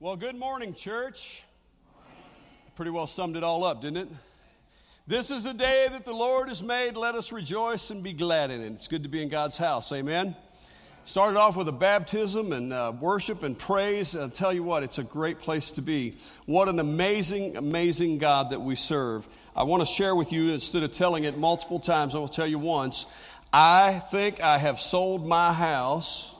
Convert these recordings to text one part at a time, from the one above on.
Well, good morning, church. Pretty well summed it all up, didn't it? This is a day that the Lord has made. Let us rejoice and be glad in it. It's good to be in God's house. Amen. Started off with a baptism and uh, worship and praise. I'll tell you what, it's a great place to be. What an amazing, amazing God that we serve. I want to share with you, instead of telling it multiple times, I will tell you once. I think I have sold my house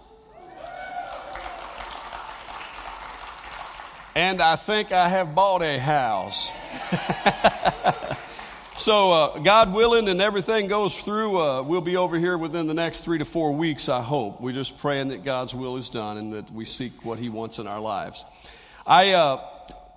and I think I have bought a house. so, uh, God willing, and everything goes through, uh, we'll be over here within the next three to four weeks, I hope. We're just praying that God's will is done and that we seek what He wants in our lives. I, uh,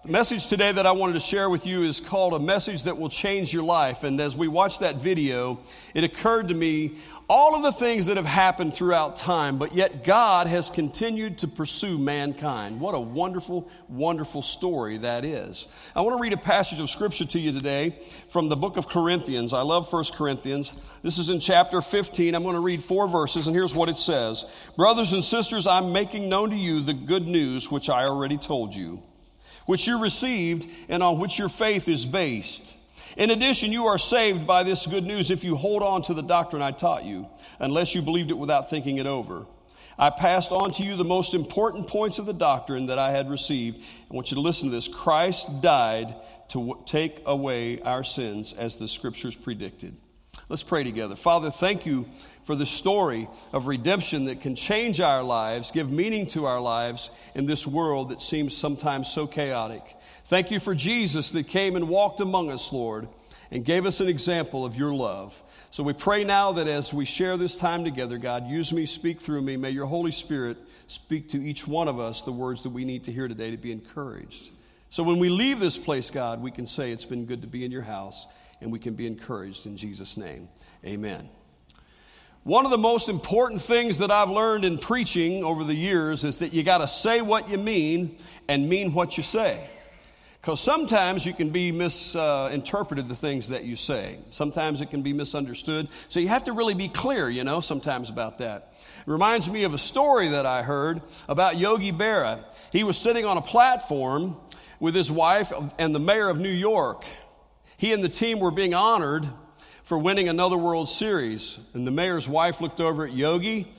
the message today that I wanted to share with you is called A Message That Will Change Your Life. And as we watched that video, it occurred to me all of the things that have happened throughout time, but yet God has continued to pursue mankind. What a wonderful, wonderful story that is. I want to read a passage of scripture to you today from the book of Corinthians. I love 1 Corinthians. This is in chapter 15. I'm going to read four verses, and here's what it says Brothers and sisters, I'm making known to you the good news which I already told you which you received and on which your faith is based. In addition, you are saved by this good news if you hold on to the doctrine I taught you, unless you believed it without thinking it over. I passed on to you the most important points of the doctrine that I had received. I want you to listen to this. Christ died to take away our sins as the scriptures predicted. Let's pray together. Father, thank you for the story of redemption that can change our lives, give meaning to our lives in this world that seems sometimes so chaotic. Thank you for Jesus that came and walked among us, Lord, and gave us an example of your love. So we pray now that as we share this time together, God, use me, speak through me. May your Holy Spirit speak to each one of us the words that we need to hear today to be encouraged. So when we leave this place, God, we can say it's been good to be in your house and we can be encouraged in Jesus' name. Amen. One of the most important things that I've learned in preaching over the years is that you got to say what you mean and mean what you say. Because sometimes you can be misinterpreted, uh, the things that you say. Sometimes it can be misunderstood. So you have to really be clear, you know, sometimes about that. It reminds me of a story that I heard about Yogi Berra. He was sitting on a platform with his wife and the mayor of New York. He and the team were being honored for winning another World Series. And the mayor's wife looked over at Yogi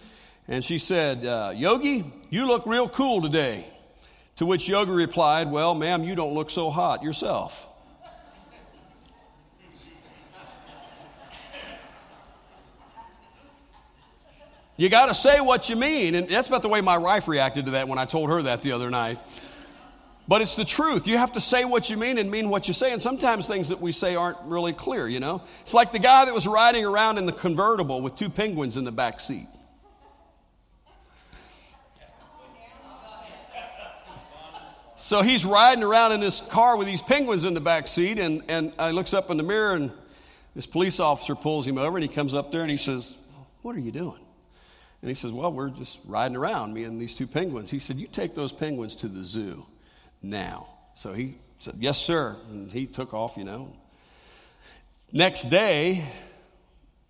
and she said, uh, Yogi, you look real cool today. To which Yogi replied, Well, ma'am, you don't look so hot yourself. You got to say what you mean. And that's about the way my wife reacted to that when I told her that the other night. But it's the truth. You have to say what you mean and mean what you say. And sometimes things that we say aren't really clear, you know? It's like the guy that was riding around in the convertible with two penguins in the back seat. So he's riding around in this car with these penguins in the back seat, and, and I looks up in the mirror, and this police officer pulls him over, and he comes up there and he says, What are you doing? And he says, Well, we're just riding around, me and these two penguins. He said, You take those penguins to the zoo now. So he said, Yes, sir. And he took off, you know. Next day,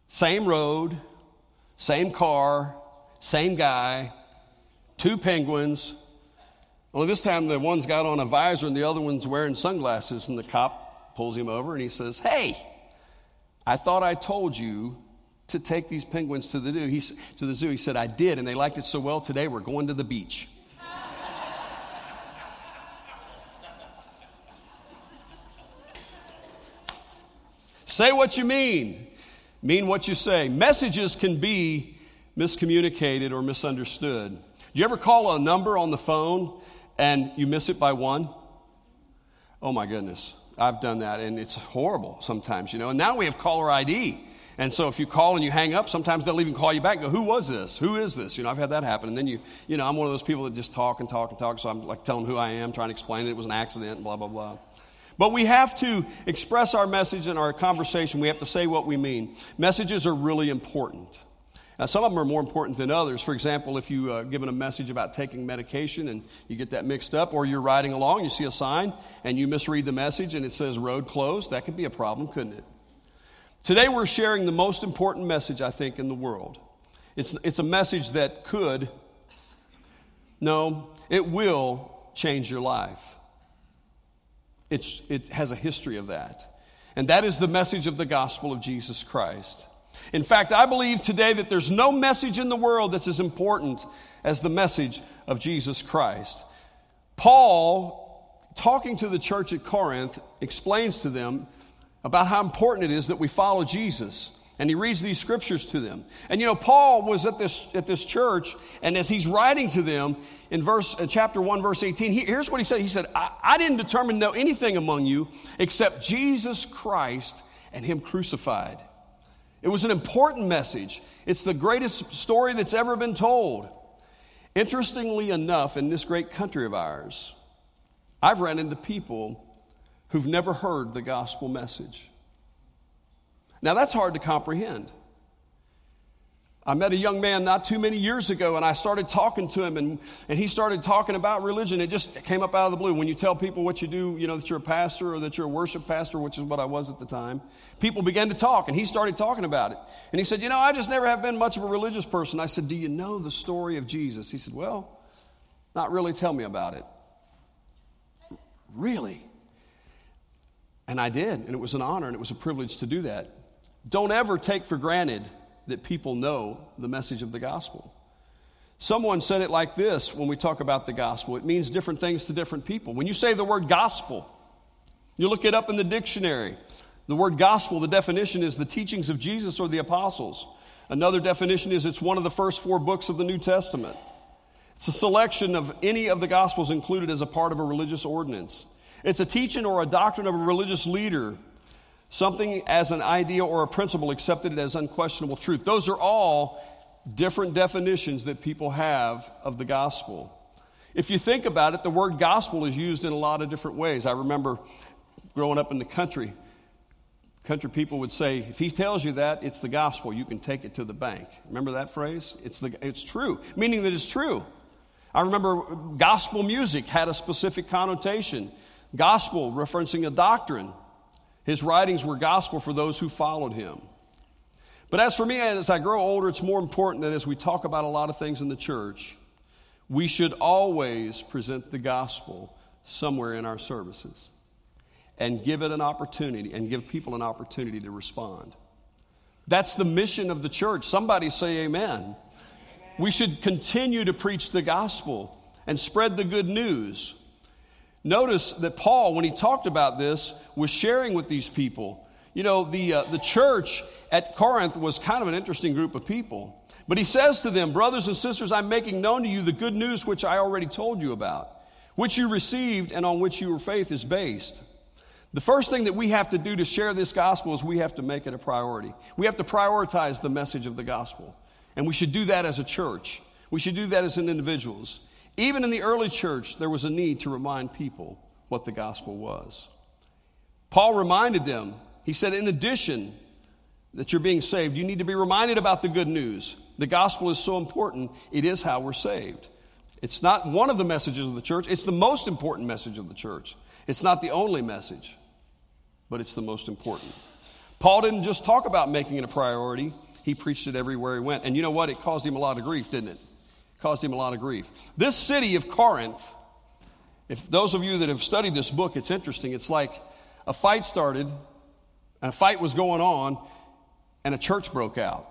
same road, same car, same guy, two penguins. Only this time the one's got on a visor and the other one's wearing sunglasses, and the cop pulls him over and he says, Hey, I thought I told you to take these penguins to the zoo. He, to the zoo. He said, I did, and they liked it so well today, we're going to the beach. Say what you mean, mean what you say. Messages can be miscommunicated or misunderstood. Do you ever call a number on the phone and you miss it by one? Oh my goodness. I've done that and it's horrible sometimes, you know. And now we have caller ID. And so if you call and you hang up, sometimes they'll even call you back and go, Who was this? Who is this? You know, I've had that happen. And then you, you know, I'm one of those people that just talk and talk and talk. So I'm like telling who I am, trying to explain that it was an accident, blah, blah, blah. But we have to express our message in our conversation. We have to say what we mean. Messages are really important. Now, some of them are more important than others. For example, if you are given a message about taking medication and you get that mixed up, or you're riding along, you see a sign and you misread the message and it says road closed, that could be a problem, couldn't it? Today, we're sharing the most important message, I think, in the world. It's, it's a message that could, no, it will change your life. It's, it has a history of that. And that is the message of the gospel of Jesus Christ. In fact, I believe today that there's no message in the world that's as important as the message of Jesus Christ. Paul, talking to the church at Corinth, explains to them about how important it is that we follow Jesus. And he reads these scriptures to them. And you know, Paul was at this, at this church, and as he's writing to them in verse, in chapter 1, verse 18, he, here's what he said. He said, I, I didn't determine to know anything among you except Jesus Christ and him crucified. It was an important message. It's the greatest story that's ever been told. Interestingly enough, in this great country of ours, I've run into people who've never heard the gospel message. Now, that's hard to comprehend. I met a young man not too many years ago, and I started talking to him, and, and he started talking about religion. It just came up out of the blue. When you tell people what you do, you know, that you're a pastor or that you're a worship pastor, which is what I was at the time, people began to talk, and he started talking about it. And he said, You know, I just never have been much of a religious person. I said, Do you know the story of Jesus? He said, Well, not really. Tell me about it. Really? And I did, and it was an honor and it was a privilege to do that. Don't ever take for granted that people know the message of the gospel. Someone said it like this when we talk about the gospel it means different things to different people. When you say the word gospel, you look it up in the dictionary. The word gospel, the definition is the teachings of Jesus or the apostles. Another definition is it's one of the first four books of the New Testament. It's a selection of any of the gospels included as a part of a religious ordinance. It's a teaching or a doctrine of a religious leader something as an idea or a principle accepted as unquestionable truth. Those are all different definitions that people have of the gospel. If you think about it, the word gospel is used in a lot of different ways. I remember growing up in the country, country people would say, if he tells you that, it's the gospel, you can take it to the bank. Remember that phrase? It's, the, it's true, meaning that it's true. I remember gospel music had a specific connotation. Gospel referencing a doctrine. His writings were gospel for those who followed him. But as for me, as I grow older, it's more important that as we talk about a lot of things in the church, we should always present the gospel somewhere in our services and give it an opportunity and give people an opportunity to respond. That's the mission of the church. Somebody say amen. amen. We should continue to preach the gospel and spread the good news. Notice that Paul, when he talked about this, was sharing with these people. You know, the, uh, the church at Corinth was kind of an interesting group of people. But he says to them, Brothers and sisters, I'm making known to you the good news which I already told you about, which you received and on which your faith is based. The first thing that we have to do to share this gospel is we have to make it a priority. We have to prioritize the message of the gospel. And we should do that as a church. We should do that as individuals. Even in the early church, there was a need to remind people what the gospel was. Paul reminded them, he said, in addition that you're being saved, you need to be reminded about the good news. The gospel is so important, it is how we're saved. It's not one of the messages of the church, it's the most important message of the church. It's not the only message, but it's the most important. Paul didn't just talk about making it a priority, he preached it everywhere he went. And you know what? It caused him a lot of grief, didn't it? Caused him a lot of grief. This city of Corinth, if those of you that have studied this book, it's interesting. It's like a fight started, and a fight was going on, and a church broke out.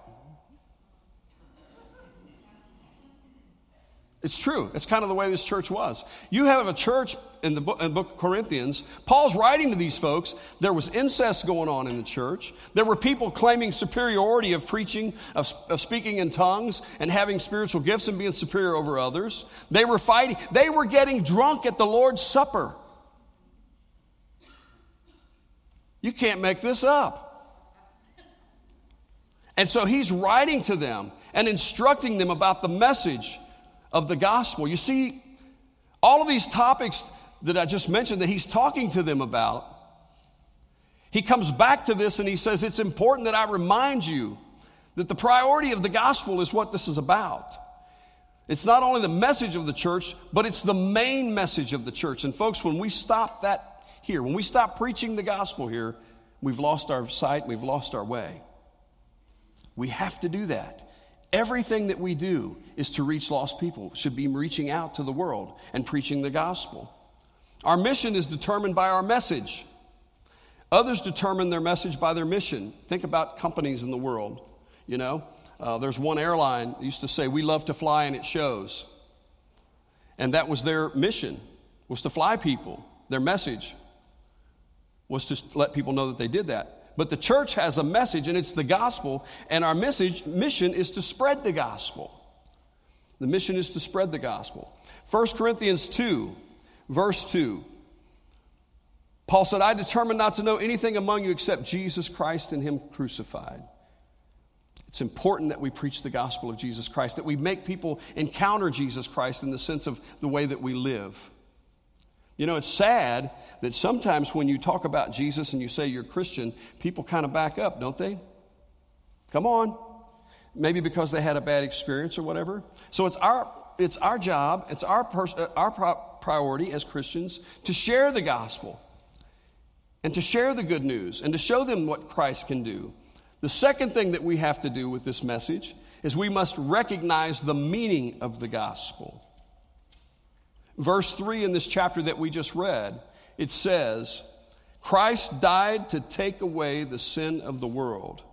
It's true. It's kind of the way this church was. You have a church in the book, in the book of Corinthians. Paul's writing to these folks. There was incest going on in the church. There were people claiming superiority of preaching, of, of speaking in tongues, and having spiritual gifts and being superior over others. They were fighting. They were getting drunk at the Lord's Supper. You can't make this up. And so he's writing to them and instructing them about the message of the gospel. You see, all of these topics that I just mentioned that he's talking to them about, he comes back to this and he says, It's important that I remind you that the priority of the gospel is what this is about. It's not only the message of the church, but it's the main message of the church. And folks, when we stop that here, when we stop preaching the gospel here, we've lost our sight, we've lost our way. We have to do that. Everything that we do is to reach lost people, should be reaching out to the world and preaching the gospel. Our mission is determined by our message. Others determine their message by their mission. Think about companies in the world. You know, uh, there's one airline used to say, "We love to fly, and it shows," and that was their mission, was to fly people. Their message was to let people know that they did that. But the church has a message, and it's the gospel, and our message mission is to spread the gospel. The mission is to spread the gospel. 1 Corinthians 2, verse 2. Paul said, I determined not to know anything among you except Jesus Christ and Him crucified. It's important that we preach the gospel of Jesus Christ, that we make people encounter Jesus Christ in the sense of the way that we live. You know, it's sad that sometimes when you talk about Jesus and you say you're Christian, people kind of back up, don't they? Come on. Maybe because they had a bad experience or whatever. So it's our, it's our job, it's our, pers- uh, our priority as Christians to share the gospel and to share the good news and to show them what Christ can do. The second thing that we have to do with this message is we must recognize the meaning of the gospel. Verse 3 in this chapter that we just read, it says, Christ died to take away the sin of the world.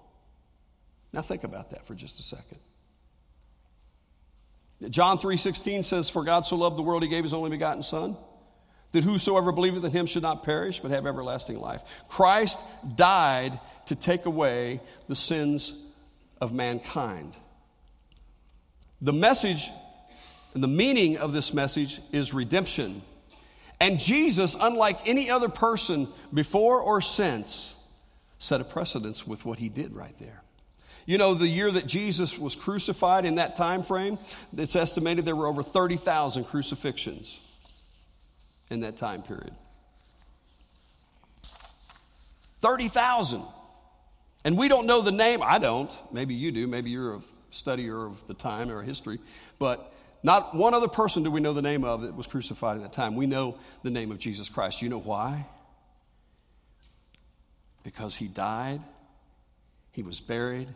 Now think about that for just a second. John 3:16 says for God so loved the world he gave his only begotten son that whosoever believeth in him should not perish but have everlasting life. Christ died to take away the sins of mankind. The message and the meaning of this message is redemption. And Jesus, unlike any other person before or since, set a precedence with what he did right there. You know, the year that Jesus was crucified in that time frame, it's estimated there were over 30,000 crucifixions in that time period. 30,000. And we don't know the name. I don't. Maybe you do. Maybe you're a studier of the time or history. But not one other person do we know the name of that was crucified at that time. We know the name of Jesus Christ. You know why? Because he died, he was buried,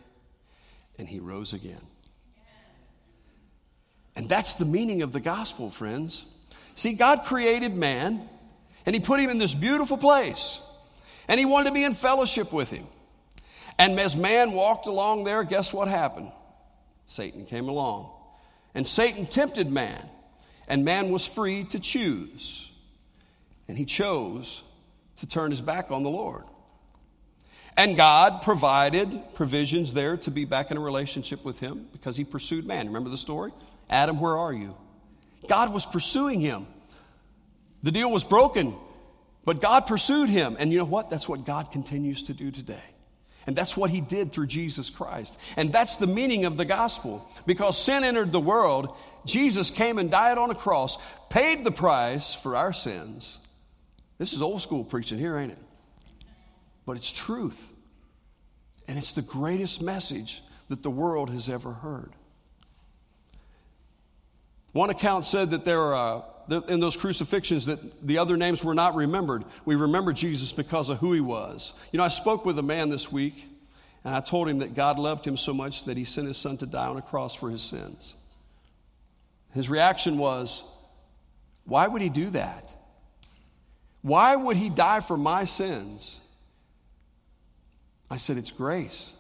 and he rose again. And that's the meaning of the gospel, friends. See, God created man, and he put him in this beautiful place, and he wanted to be in fellowship with him. And as man walked along there, guess what happened? Satan came along and Satan tempted man, and man was free to choose. And he chose to turn his back on the Lord. And God provided provisions there to be back in a relationship with him because he pursued man. Remember the story? Adam, where are you? God was pursuing him. The deal was broken, but God pursued him. And you know what? That's what God continues to do today. And that's what he did through Jesus Christ. And that's the meaning of the gospel. Because sin entered the world, Jesus came and died on a cross, paid the price for our sins. This is old school preaching here, ain't it? But it's truth. And it's the greatest message that the world has ever heard. One account said that there are, in those crucifixions that the other names were not remembered. We remember Jesus because of who he was. You know, I spoke with a man this week, and I told him that God loved him so much that he sent his son to die on a cross for his sins. His reaction was, Why would he do that? Why would he die for my sins? I said, It's grace.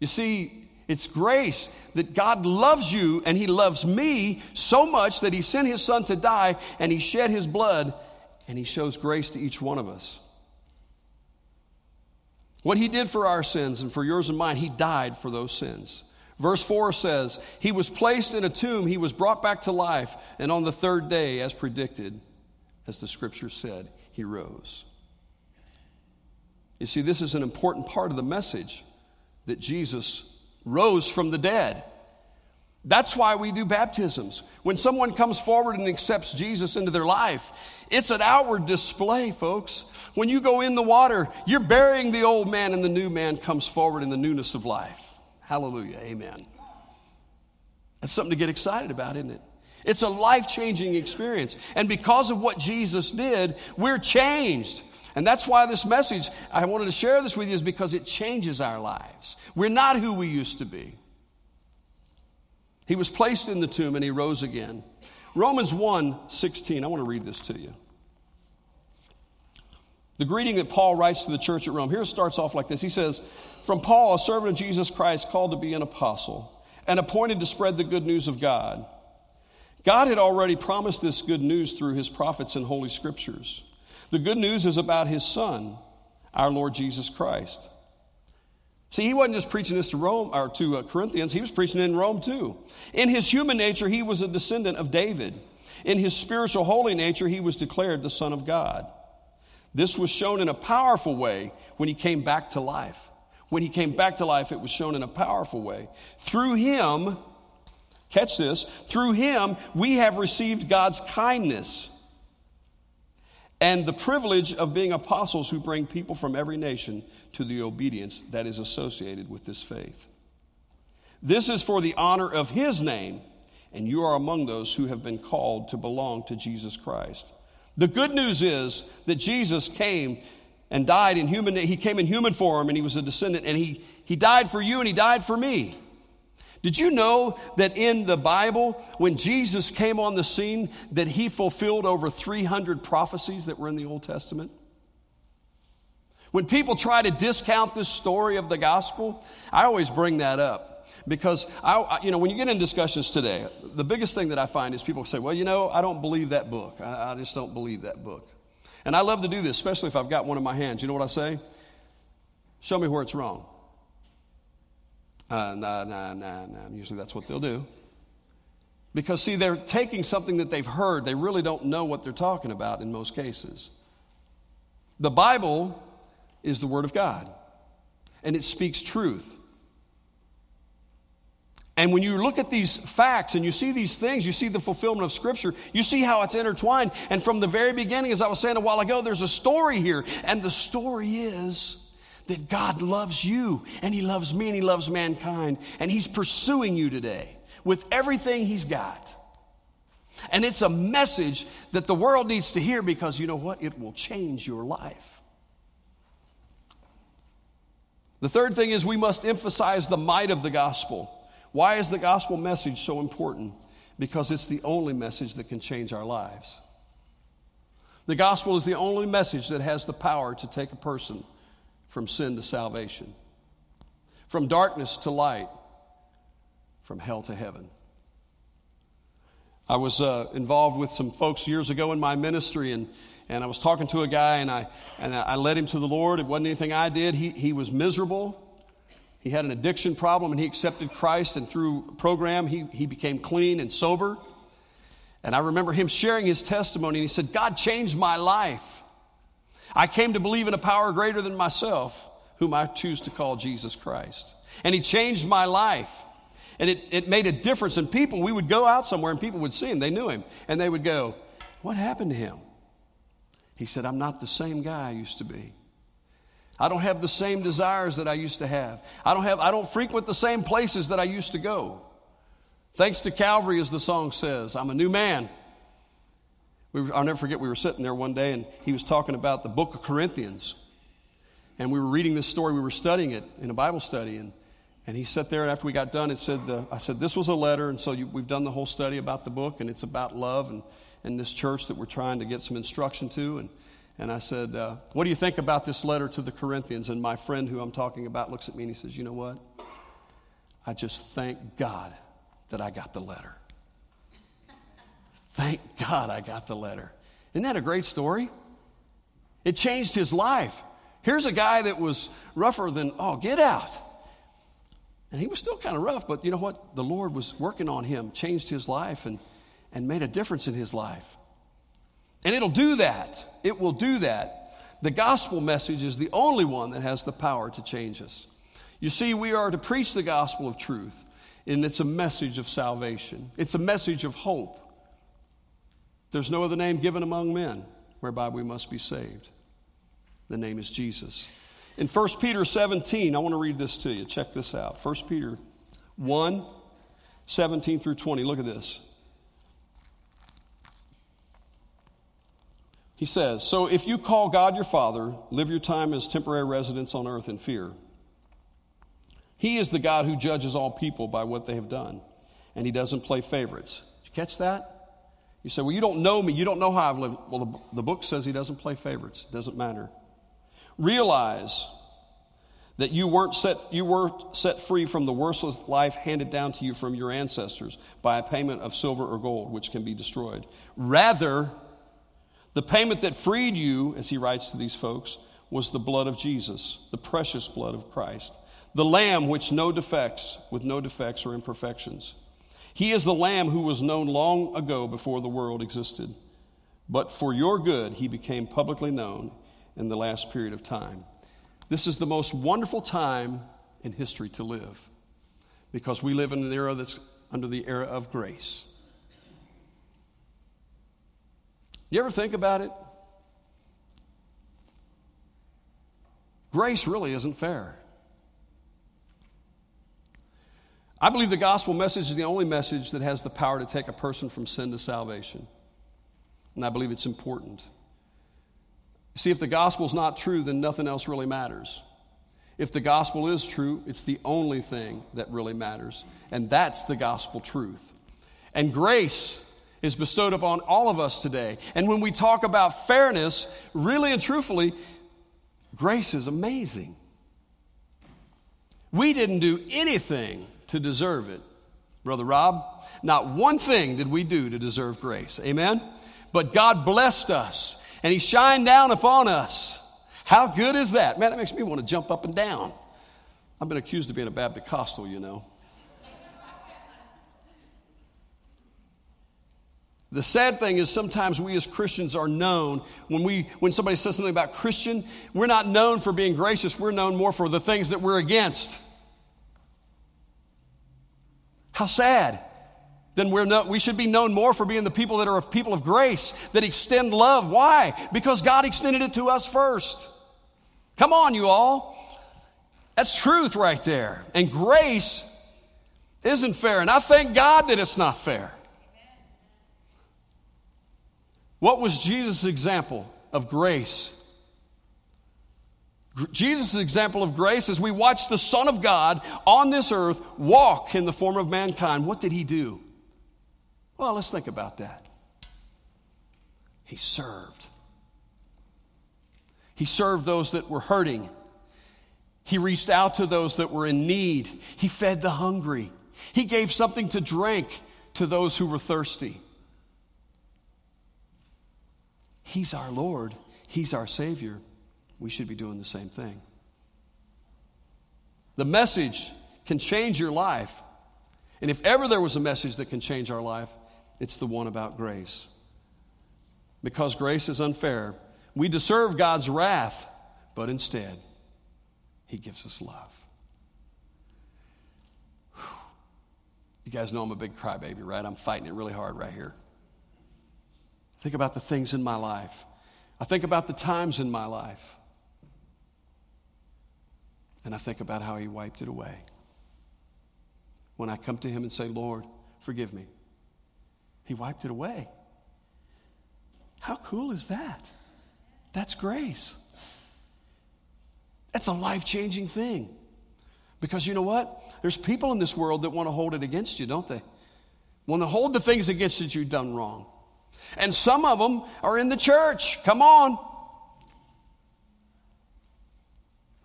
You see, it's grace that God loves you and He loves me so much that He sent His Son to die and He shed His blood and He shows grace to each one of us. What He did for our sins and for yours and mine, He died for those sins. Verse 4 says, He was placed in a tomb, He was brought back to life, and on the third day, as predicted, as the scripture said, He rose. You see, this is an important part of the message that Jesus rose from the dead. That's why we do baptisms. When someone comes forward and accepts Jesus into their life, it's an outward display, folks. When you go in the water, you're burying the old man, and the new man comes forward in the newness of life. Hallelujah. Amen. That's something to get excited about, isn't it? It's a life changing experience. And because of what Jesus did, we're changed. And that's why this message, I wanted to share this with you, is because it changes our lives. We're not who we used to be. He was placed in the tomb and he rose again. Romans 1 16, I want to read this to you. The greeting that Paul writes to the church at Rome. Here starts off like this. He says, From Paul, a servant of Jesus Christ, called to be an apostle, and appointed to spread the good news of God. God had already promised this good news through his prophets and holy scriptures. The good news is about his son, our Lord Jesus Christ. See, he wasn't just preaching this to Rome or to uh, Corinthians, he was preaching in Rome too. In his human nature, he was a descendant of David. In his spiritual holy nature, he was declared the Son of God. This was shown in a powerful way when he came back to life. When he came back to life, it was shown in a powerful way. Through him, catch this, through him, we have received God's kindness and the privilege of being apostles who bring people from every nation to the obedience that is associated with this faith. This is for the honor of his name, and you are among those who have been called to belong to Jesus Christ. The good news is that Jesus came and died in human he came in human form and he was a descendant and he he died for you and he died for me. Did you know that in the Bible when Jesus came on the scene that he fulfilled over 300 prophecies that were in the Old Testament? When people try to discount this story of the gospel, I always bring that up because I, you know, when you get in discussions today, the biggest thing that I find is people say, "Well, you know, I don't believe that book. I, I just don't believe that book." And I love to do this, especially if I've got one in my hands. You know what I say? Show me where it's wrong. Uh, nah, nah, nah, nah. Usually that's what they'll do. Because, see, they're taking something that they've heard. They really don't know what they're talking about in most cases. The Bible is the Word of God, and it speaks truth. And when you look at these facts and you see these things, you see the fulfillment of Scripture, you see how it's intertwined. And from the very beginning, as I was saying a while ago, there's a story here. And the story is that God loves you and He loves me and He loves mankind. And He's pursuing you today with everything He's got. And it's a message that the world needs to hear because you know what? It will change your life. The third thing is we must emphasize the might of the gospel. Why is the gospel message so important? Because it's the only message that can change our lives. The gospel is the only message that has the power to take a person from sin to salvation, from darkness to light, from hell to heaven. I was uh, involved with some folks years ago in my ministry, and, and I was talking to a guy, and I, and I led him to the Lord. It wasn't anything I did. He, he was miserable. He had an addiction problem and he accepted Christ, and through a program, he, he became clean and sober. And I remember him sharing his testimony, and he said, God changed my life. I came to believe in a power greater than myself, whom I choose to call Jesus Christ. And he changed my life. And it, it made a difference. And people, we would go out somewhere and people would see him. They knew him. And they would go, What happened to him? He said, I'm not the same guy I used to be. I don't have the same desires that I used to have. I don't have I don't frequent the same places that I used to go. Thanks to Calvary, as the song says, I'm a new man. We, I'll never forget, we were sitting there one day and he was talking about the book of Corinthians. And we were reading this story, we were studying it in a Bible study. And, and he sat there, and after we got done, it said, uh, I said, This was a letter. And so you, we've done the whole study about the book, and it's about love and, and this church that we're trying to get some instruction to. And and I said, uh, What do you think about this letter to the Corinthians? And my friend who I'm talking about looks at me and he says, You know what? I just thank God that I got the letter. Thank God I got the letter. Isn't that a great story? It changed his life. Here's a guy that was rougher than, oh, get out. And he was still kind of rough, but you know what? The Lord was working on him, changed his life, and, and made a difference in his life. And it'll do that. It will do that. The gospel message is the only one that has the power to change us. You see, we are to preach the gospel of truth, and it's a message of salvation, it's a message of hope. There's no other name given among men whereby we must be saved. The name is Jesus. In 1 Peter 17, I want to read this to you. Check this out. 1 Peter 1 17 through 20. Look at this. He says, So if you call God your Father, live your time as temporary residents on earth in fear. He is the God who judges all people by what they have done. and he doesn't play favorites. Did you catch that? You say, Well, you don't know me. You don't know how I've lived. Well, the, the book says he doesn't play favorites. It doesn't matter. Realize that you weren't set, you were set free from the worthless life handed down to you from your ancestors by a payment of silver or gold, which can be destroyed. Rather, the payment that freed you, as he writes to these folks, was the blood of Jesus, the precious blood of Christ, the lamb which no defects, with no defects or imperfections. He is the lamb who was known long ago before the world existed. But for your good, he became publicly known in the last period of time. This is the most wonderful time in history to live because we live in an era that's under the era of grace. You ever think about it? Grace really isn't fair. I believe the gospel message is the only message that has the power to take a person from sin to salvation. And I believe it's important. See, if the gospel is not true, then nothing else really matters. If the gospel is true, it's the only thing that really matters. And that's the gospel truth. And grace is bestowed upon all of us today. And when we talk about fairness, really and truthfully, grace is amazing. We didn't do anything to deserve it. Brother Rob, not one thing did we do to deserve grace. Amen? But God blessed us and He shined down upon us. How good is that? Man, that makes me want to jump up and down. I've been accused of being a Baptist Costal, you know. The sad thing is sometimes we as Christians are known when we when somebody says something about Christian, we're not known for being gracious, we're known more for the things that we're against. How sad then we're no, we should be known more for being the people that are people of grace, that extend love. Why? Because God extended it to us first. Come on, you all. That's truth right there. And grace isn't fair. And I thank God that it's not fair. What was Jesus' example of grace? Jesus' example of grace as we watch the Son of God on this earth walk in the form of mankind. What did he do? Well, let's think about that. He served. He served those that were hurting. He reached out to those that were in need. He fed the hungry. He gave something to drink to those who were thirsty. He's our Lord, He's our Savior. We should be doing the same thing. The message can change your life. And if ever there was a message that can change our life, it's the one about grace. Because grace is unfair. We deserve God's wrath, but instead, He gives us love. You guys know I'm a big crybaby, right? I'm fighting it really hard right here. Think about the things in my life. I think about the times in my life. And I think about how He wiped it away. When I come to Him and say, Lord, forgive me. He wiped it away. How cool is that? That's grace. That's a life changing thing. Because you know what? There's people in this world that want to hold it against you, don't they? Want to hold the things against you that you've done wrong. And some of them are in the church. Come on.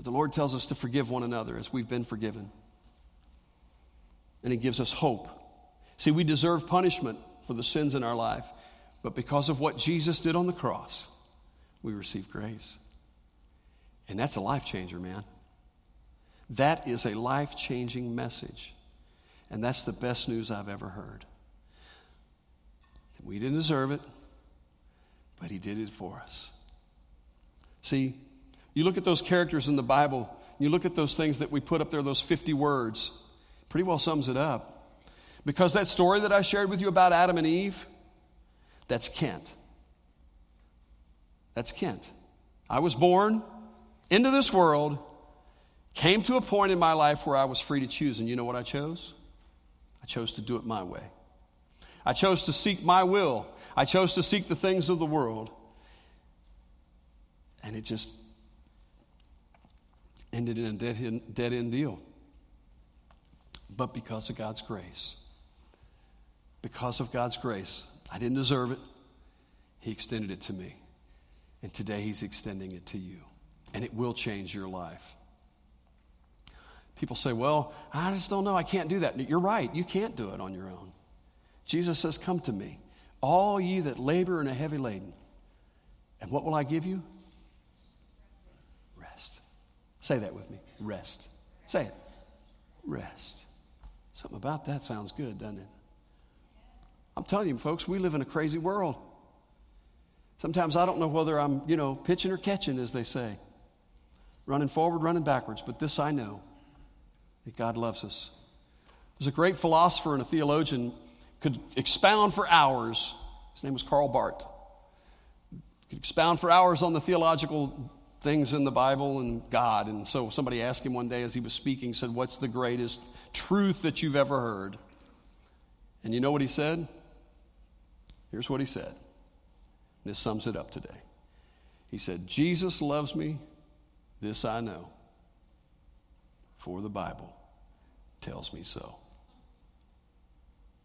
But the Lord tells us to forgive one another as we've been forgiven. And He gives us hope. See, we deserve punishment for the sins in our life. But because of what Jesus did on the cross, we receive grace. And that's a life changer, man. That is a life changing message. And that's the best news I've ever heard. We didn't deserve it, but He did it for us. See, you look at those characters in the Bible, you look at those things that we put up there, those 50 words, pretty well sums it up. Because that story that I shared with you about Adam and Eve, that's Kent. That's Kent. I was born into this world, came to a point in my life where I was free to choose. And you know what I chose? I chose to do it my way. I chose to seek my will. I chose to seek the things of the world. And it just ended in a dead end, dead end deal. But because of God's grace, because of God's grace, I didn't deserve it. He extended it to me. And today He's extending it to you. And it will change your life. People say, Well, I just don't know. I can't do that. You're right. You can't do it on your own. Jesus says, Come to me, all ye that labor and are heavy laden. And what will I give you? Say that with me. Rest. Say it. Rest. Something about that sounds good, doesn't it? I'm telling you, folks, we live in a crazy world. Sometimes I don't know whether I'm, you know, pitching or catching, as they say. Running forward, running backwards. But this I know that God loves us. There's a great philosopher and a theologian could expound for hours. His name was Karl Barth. Could expound for hours on the theological things in the Bible and God. And so somebody asked him one day as he was speaking, said, What's the greatest truth that you've ever heard? And you know what he said? Here's what he said. This sums it up today. He said, Jesus loves me, this I know, for the Bible tells me so.